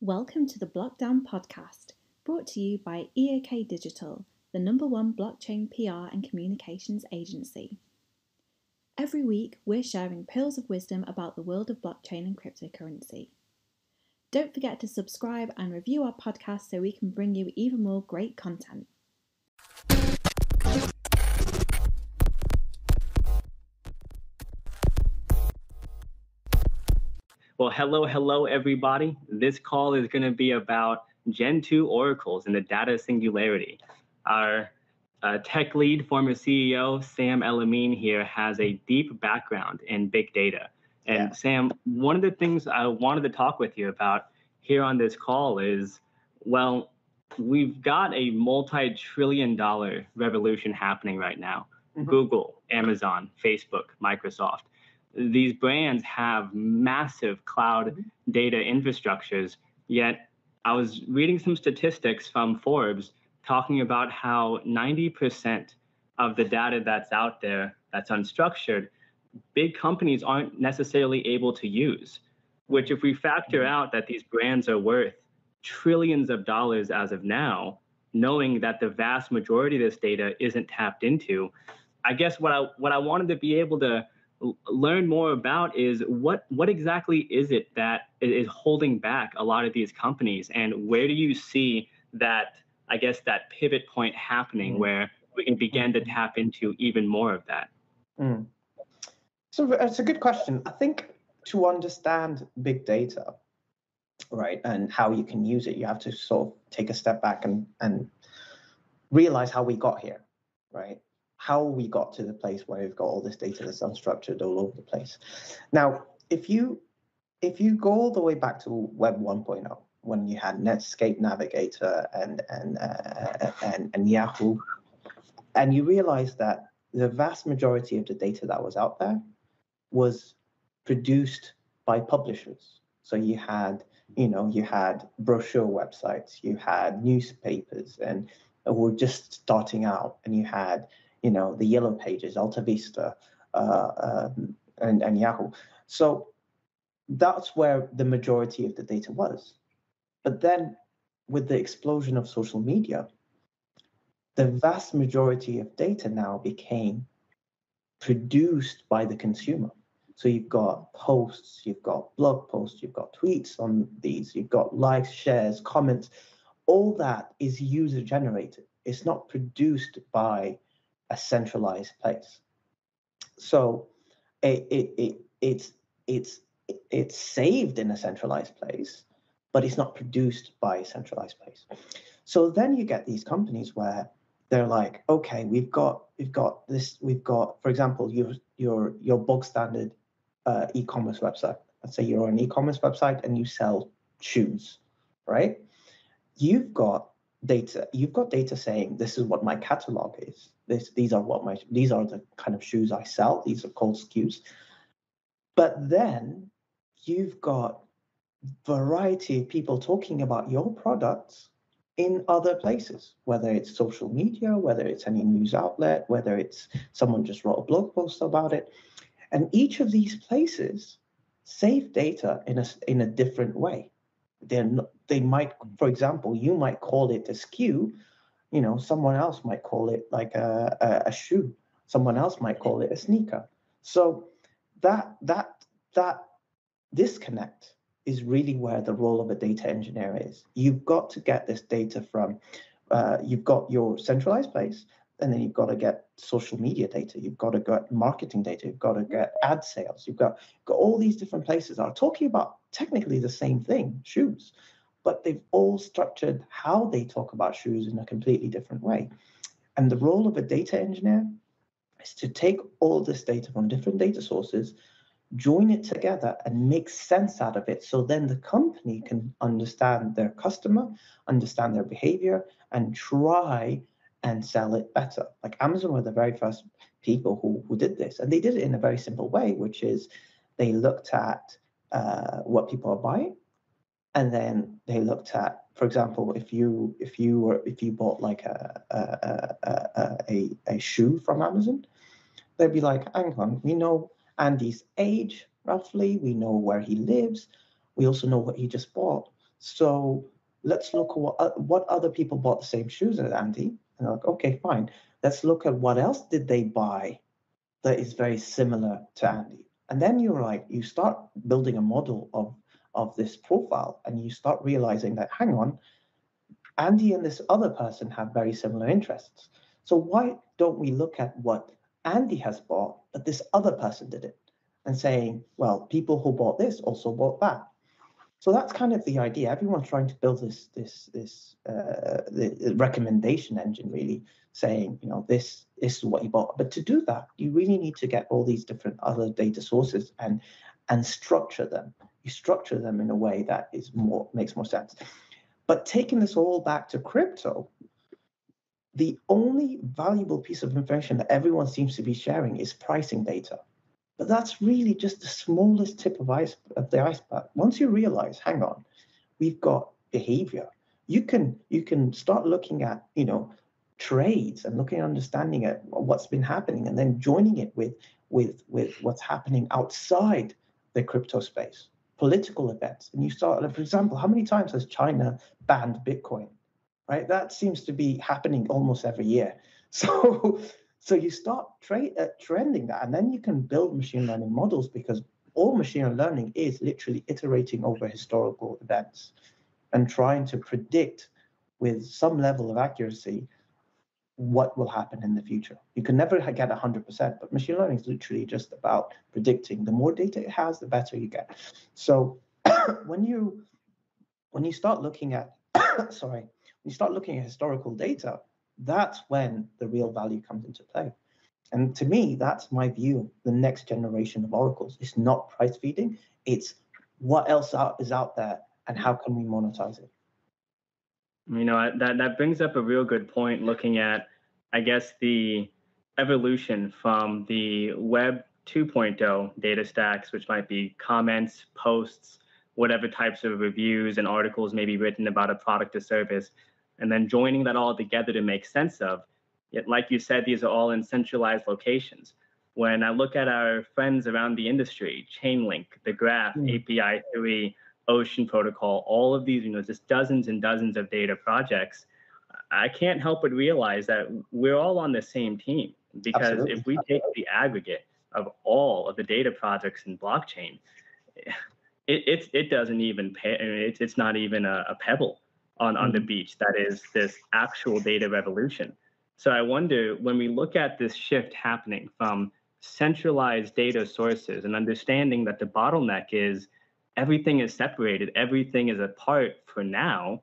Welcome to the Blockdown podcast, brought to you by EAK Digital, the number one blockchain PR and communications agency. Every week, we're sharing pearls of wisdom about the world of blockchain and cryptocurrency. Don't forget to subscribe and review our podcast so we can bring you even more great content. Well, hello, hello, everybody. This call is going to be about Gen 2 oracles and the data singularity. Our uh, tech lead, former CEO Sam El-Amin here has a deep background in big data. And yeah. Sam, one of the things I wanted to talk with you about here on this call is, well, we've got a multi-trillion dollar revolution happening right now. Mm-hmm. Google, Amazon, Facebook, Microsoft these brands have massive cloud mm-hmm. data infrastructures. Yet, I was reading some statistics from Forbes talking about how 90% of the data that's out there that's unstructured, big companies aren't necessarily able to use. Which, if we factor mm-hmm. out that these brands are worth trillions of dollars as of now, knowing that the vast majority of this data isn't tapped into, I guess what I what I wanted to be able to learn more about is what what exactly is it that is holding back a lot of these companies? And where do you see that i guess that pivot point happening mm. where we can begin to tap into even more of that? Mm. so it's a good question. I think to understand big data right and how you can use it you have to sort of take a step back and and realize how we got here right how we got to the place where we've got all this data that's unstructured all over the place. Now, if you if you go all the way back to Web 1.0, when you had Netscape Navigator and and uh, and, and Yahoo, and you realize that the vast majority of the data that was out there was produced by publishers. So you had, you know, you had brochure websites, you had newspapers, and were just starting out, and you had you know, the Yellow Pages, Alta Vista, uh, um, and, and Yahoo. So that's where the majority of the data was. But then with the explosion of social media, the vast majority of data now became produced by the consumer. So you've got posts, you've got blog posts, you've got tweets on these, you've got likes, shares, comments. All that is user generated. It's not produced by a centralized place. So it, it, it, it's, it's, it's saved in a centralized place, but it's not produced by a centralized place. So then you get these companies where they're like, okay, we've got we've got this, we've got, for example, your your your bog standard uh, e-commerce website. Let's say you're an e-commerce website and you sell shoes, right? You've got data you've got data saying this is what my catalog is. This these are what my these are the kind of shoes i sell. These are called skus but then you've got variety of people talking about your products in other places whether it's social media whether it's any news outlet whether it's someone just wrote a blog post about it. And each of these places save data in a in a different way. They're not, they might, for example, you might call it a SKU, you know, someone else might call it like a, a, a shoe, someone else might call it a sneaker. So that that that disconnect is really where the role of a data engineer is. You've got to get this data from, uh, you've got your centralized place, and then you've got to get social media data. You've got to get marketing data. You've got to get ad sales. You've got, got all these different places are talking about technically the same thing shoes but they've all structured how they talk about shoes in a completely different way and the role of a data engineer is to take all this data from different data sources join it together and make sense out of it so then the company can understand their customer understand their behavior and try and sell it better. Like Amazon were the very first people who, who did this. And they did it in a very simple way, which is they looked at uh, what people are buying. And then they looked at, for example, if you if you were if you bought like a a, a, a, a shoe from Amazon, they'd be like, hang on, we know Andy's age roughly, we know where he lives, we also know what he just bought. So let's look what, uh, what other people bought the same shoes as Andy. And like, okay, fine. Let's look at what else did they buy that is very similar to Andy. And then you're like, you start building a model of, of this profile and you start realizing that, hang on, Andy and this other person have very similar interests. So why don't we look at what Andy has bought, but this other person did it? And saying, well, people who bought this also bought that. So that's kind of the idea. Everyone's trying to build this this this uh, the recommendation engine, really saying, you know, this, this is what you bought. But to do that, you really need to get all these different other data sources and and structure them. You structure them in a way that is more makes more sense. But taking this all back to crypto, the only valuable piece of information that everyone seems to be sharing is pricing data. But that's really just the smallest tip of, ice, of the iceberg. Once you realize, hang on, we've got behavior. You can you can start looking at you know trades and looking at understanding at what's been happening and then joining it with with with what's happening outside the crypto space political events. And you start for example how many times has china banned bitcoin right? That seems to be happening almost every year. So so you start tra- uh, trending that, and then you can build machine learning models because all machine learning is literally iterating over historical events and trying to predict with some level of accuracy what will happen in the future. You can never get 100%, but machine learning is literally just about predicting. The more data it has, the better you get. So when you when you start looking at sorry, when you start looking at historical data, that's when the real value comes into play. And to me, that's my view. The next generation of oracles is not price feeding, it's what else out, is out there and how can we monetize it. You know, that, that brings up a real good point looking at, I guess, the evolution from the Web 2.0 data stacks, which might be comments, posts, whatever types of reviews and articles may be written about a product or service, and then joining that all together to make sense of. Yet, like you said, these are all in centralized locations. When I look at our friends around the industry, Chainlink, the Graph, mm. API 3, Ocean Protocol, all of these, you know, just dozens and dozens of data projects, I can't help but realize that we're all on the same team. Because Absolutely. if we take the aggregate of all of the data projects in blockchain, it, it, it doesn't even pay, i it's, it's not even a, a pebble on, on the mm-hmm. beach that is this actual data revolution. So I wonder when we look at this shift happening from centralized data sources and understanding that the bottleneck is everything is separated, everything is apart for now,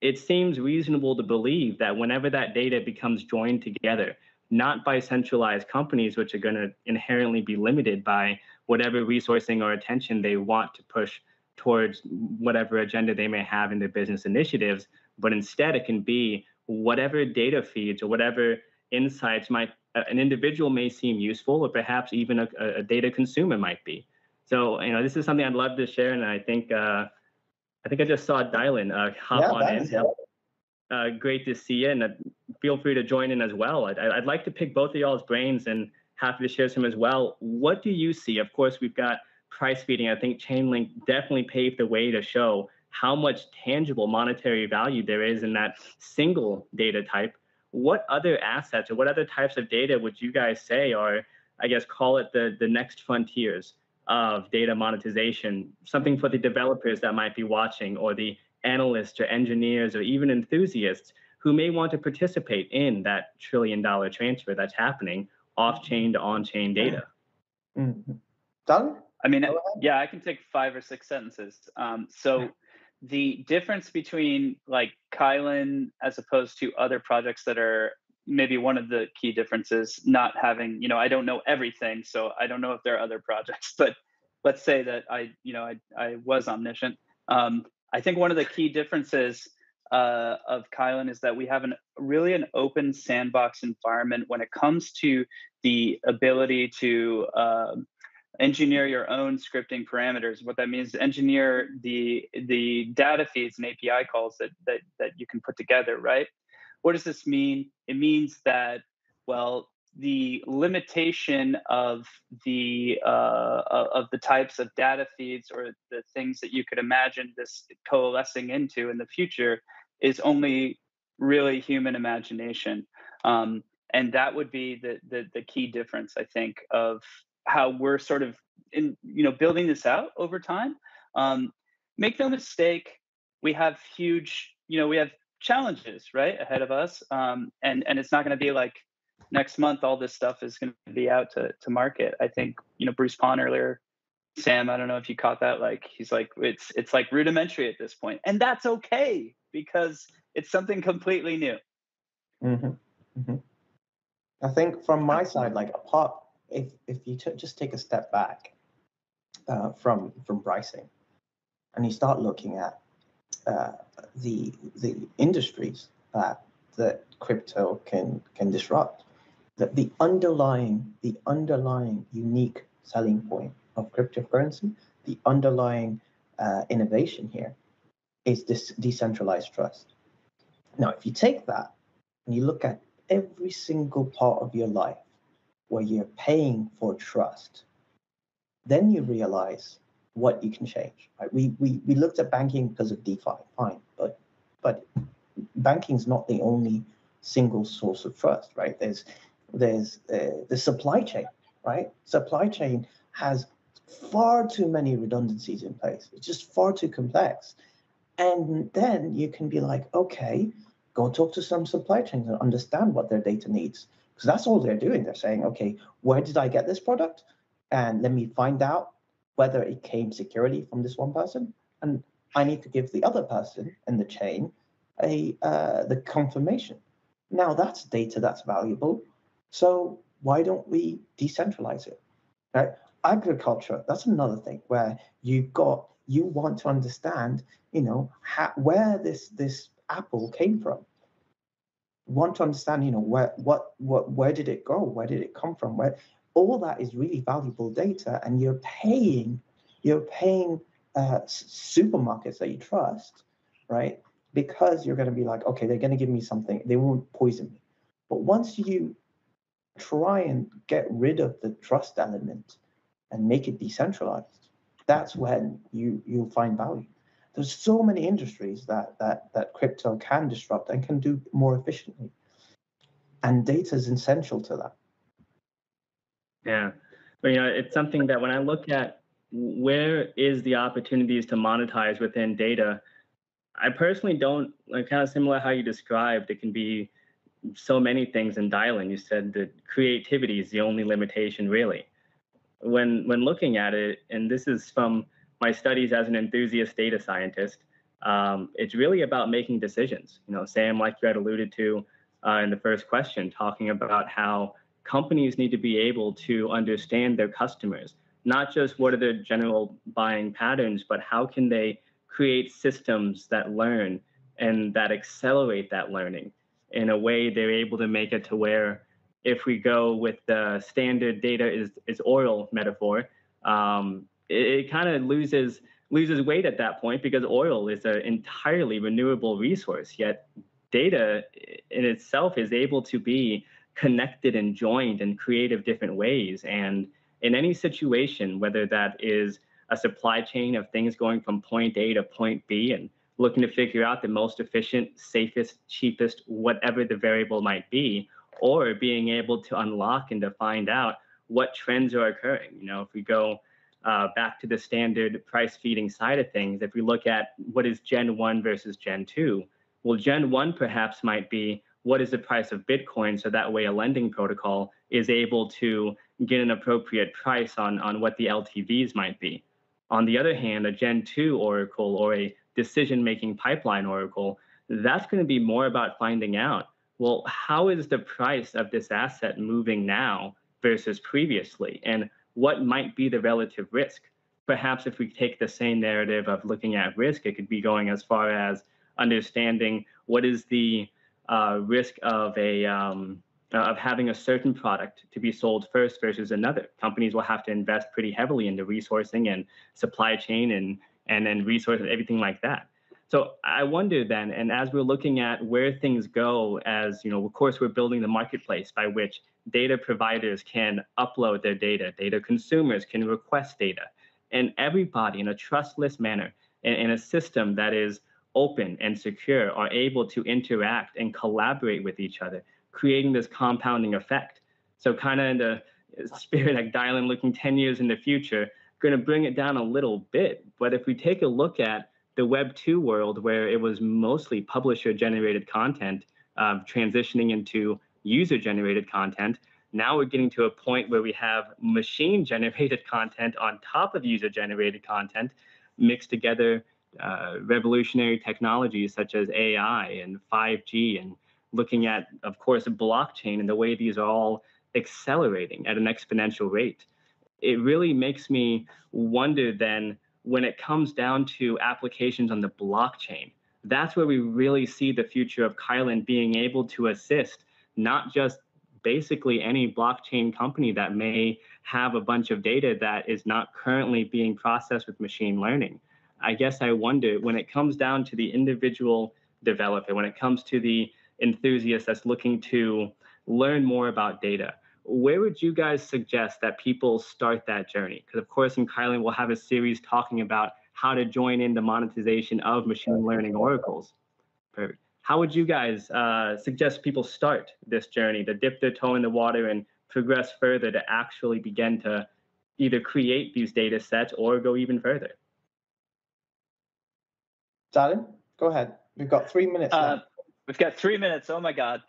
it seems reasonable to believe that whenever that data becomes joined together, not by centralized companies, which are going to inherently be limited by whatever resourcing or attention they want to push towards whatever agenda they may have in their business initiatives, but instead it can be whatever data feeds or whatever insights might uh, an individual may seem useful, or perhaps even a, a data consumer might be. So you know, this is something I'd love to share, and I think uh, I think I just saw Dylan uh, hop yeah, on in. Uh, great to see you, and uh, feel free to join in as well. I'd, I'd like to pick both of y'all's brains and happy to share some as well. What do you see? Of course, we've got price feeding, I think Chainlink definitely paved the way to show how much tangible monetary value there is in that single data type. What other assets or what other types of data would you guys say are, I guess, call it the, the next frontiers of data monetization? Something for the developers that might be watching, or the analysts or engineers or even enthusiasts who may want to participate in that trillion dollar transfer that's happening off chain to on chain data. Mm-hmm. Done? I mean, yeah, I can take five or six sentences. Um, so the difference between like Kylin as opposed to other projects that are maybe one of the key differences, not having, you know, I don't know everything, so I don't know if there are other projects, but let's say that I, you know, I, I was omniscient. Um, I think one of the key differences uh, of Kylin is that we have an really an open sandbox environment when it comes to the ability to uh, engineer your own scripting parameters. What that means is engineer the the data feeds and API calls that that that you can put together, right? What does this mean? It means that well, the limitation of the uh, of the types of data feeds or the things that you could imagine this coalescing into in the future is only really human imagination um, and that would be the, the the key difference i think of how we're sort of in you know building this out over time um, make no mistake we have huge you know we have challenges right ahead of us um, and and it's not going to be like next month all this stuff is going to be out to, to market i think you know Bruce Pon earlier sam i don't know if you caught that like he's like it's it's like rudimentary at this point and that's okay because it's something completely new mm-hmm. Mm-hmm. i think from my side like apart if if you t- just take a step back uh, from from pricing and you start looking at uh, the the industries that that crypto can can disrupt that the underlying the underlying unique selling point of cryptocurrency, the underlying uh, innovation here is this decentralized trust. Now, if you take that and you look at every single part of your life where you're paying for trust, then you realize what you can change. Right? We, we, we looked at banking because of DeFi, fine, banking is not the only single source of trust, right? There's there's uh, the supply chain, right? Supply chain has far too many redundancies in place. It's just far too complex. And then you can be like, okay, go talk to some supply chains and understand what their data needs. Because that's all they're doing. They're saying, okay, where did I get this product? And let me find out whether it came securely from this one person. And I need to give the other person in the chain a uh, the confirmation. Now that's data that's valuable. So why don't we decentralize it? Right? Agriculture, that's another thing where you've got you want to understand, you know, how, where this this apple came from. Want to understand, you know, where what what where did it go? Where did it come from? Where all that is really valuable data, and you're paying you're paying uh, supermarkets that you trust, right? Because you're going to be like, okay, they're going to give me something. They won't poison me. But once you try and get rid of the trust element and make it decentralized, that's when you you'll find value. There's so many industries that that that crypto can disrupt and can do more efficiently, and data is essential to that. Yeah, but you know, it's something that when I look at where is the opportunities to monetize within data, I personally don't like kind of similar how you described. It can be so many things in dialing. You said that creativity is the only limitation, really. When when looking at it, and this is from my studies as an enthusiast data scientist, um, it's really about making decisions. You know, Sam, like you had alluded to uh, in the first question, talking about how companies need to be able to understand their customers, not just what are their general buying patterns, but how can they create systems that learn and that accelerate that learning in a way they're able to make it to where if we go with the standard data is, is oil metaphor, um, it, it kind of loses loses weight at that point because oil is an entirely renewable resource. Yet data in itself is able to be connected and joined in creative different ways. And in any situation, whether that is a supply chain of things going from point A to point B and looking to figure out the most efficient, safest, cheapest, whatever the variable might be, or being able to unlock and to find out what trends are occurring. You know, if we go uh, back to the standard price feeding side of things, if we look at what is Gen 1 versus Gen 2, well, Gen 1 perhaps might be what is the price of Bitcoin so that way a lending protocol is able to get an appropriate price on, on what the LTVs might be. On the other hand, a Gen 2 Oracle or a decision making pipeline oracle, that's going to be more about finding out well, how is the price of this asset moving now versus previously? And what might be the relative risk? Perhaps if we take the same narrative of looking at risk, it could be going as far as understanding what is the uh, risk of a um, Uh, of having a certain product to be sold first versus another. Companies will have to invest pretty heavily into resourcing and supply chain and and then resources, everything like that. So I wonder then, and as we're looking at where things go, as you know, of course, we're building the marketplace by which data providers can upload their data, data consumers can request data, and everybody in a trustless manner, in, in a system that is open and secure, are able to interact and collaborate with each other, creating this compounding effect. So, kind of in the spirit like Dylan looking 10 years in the future, going to bring it down a little bit. But if we take a look at the Web 2 world, where it was mostly publisher generated content, uh, transitioning into user generated content, now we're getting to a point where we have machine generated content on top of user generated content mixed together uh, revolutionary technologies such as AI and 5G and looking at, of course, blockchain and the way these are all accelerating at an exponential rate. It really makes me wonder then when it comes down to applications on the blockchain, that's where we really see the future of Kylin being able to assist not just basically any blockchain company that may have a bunch of data that is not currently being processed with machine learning. I guess I wonder when it comes down to the individual developer, when it comes to the enthusiast that's looking to learn more about data, where would you guys suggest that people start that journey? Because of course, in Kylin, we'll have a series talking about how to join in the monetization of machine learning oracles. Perfect. How would you guys uh, suggest people start this journey to dip their toe in the water and progress further to actually begin to either create these data sets or go even further? Darren, go ahead. We've got three minutes uh, We've got three minutes. Oh my God.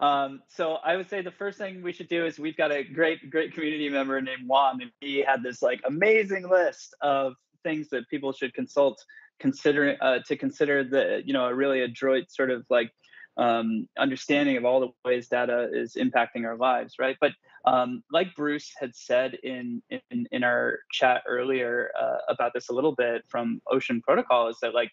Um, so I would say the first thing we should do is we've got a great, great community member named Juan, and he had this like amazing list of things that people should consult, consider uh, to consider the you know a really adroit sort of like um, understanding of all the ways data is impacting our lives, right? But um, like Bruce had said in in, in our chat earlier uh, about this a little bit from Ocean Protocol, is that like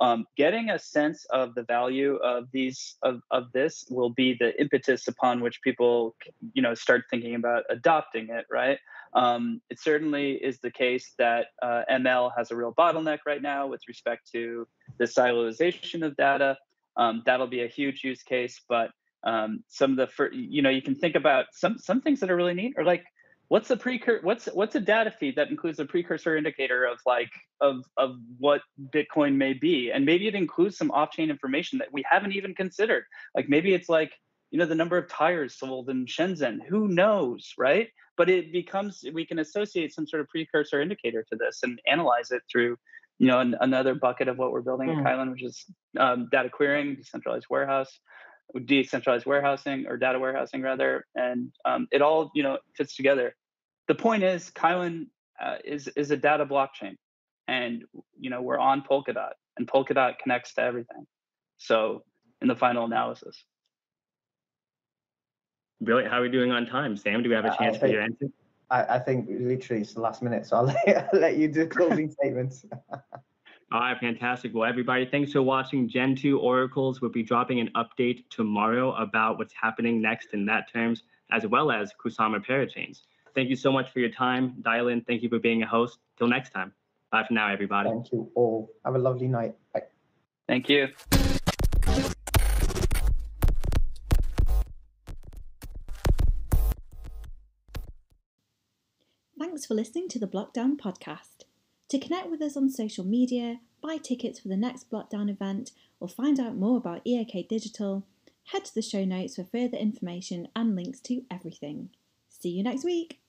um, getting a sense of the value of these of, of this will be the impetus upon which people you know start thinking about adopting it right? Um, it certainly is the case that uh, ml has a real bottleneck right now with respect to the siloization of data. Um, that'll be a huge use case but um, some of the fir- you know you can think about some some things that are really neat or like what's a precursor what's what's a data feed that includes a precursor indicator of like of of what bitcoin may be? And maybe it includes some off-chain information that we haven't even considered. Like maybe it's like you know the number of tires sold in shenzhen. Who knows right? But it becomes we can associate some sort of precursor indicator to this and analyze it through you know an, another bucket of what we're building mm. at Kylin, which is um, data querying decentralized warehouse decentralized warehousing or data warehousing rather, and um, it all you know fits together. The point is, Kylin uh, is is a data blockchain, and you know we're on Polkadot, and Polkadot connects to everything. So in the final analysis. Brilliant. How are we doing on time, Sam? Do we have a chance for your answer? I, I, think literally it's the last minute, so I'll let, I'll let you do closing statements. All right, fantastic. Well, everybody, thanks for watching Gen 2 Oracles. We'll be dropping an update tomorrow about what's happening next in that terms, as well as Kusama parachains. Thank you so much for your time. Dylan, thank you for being a host. Till next time. Bye for now, everybody. Thank you all. Have a lovely night. Bye. Thank you. Thanks for listening to the Blockdown podcast. To connect with us on social media, buy tickets for the next Blockdown event, or find out more about EAK Digital, head to the show notes for further information and links to everything. See you next week!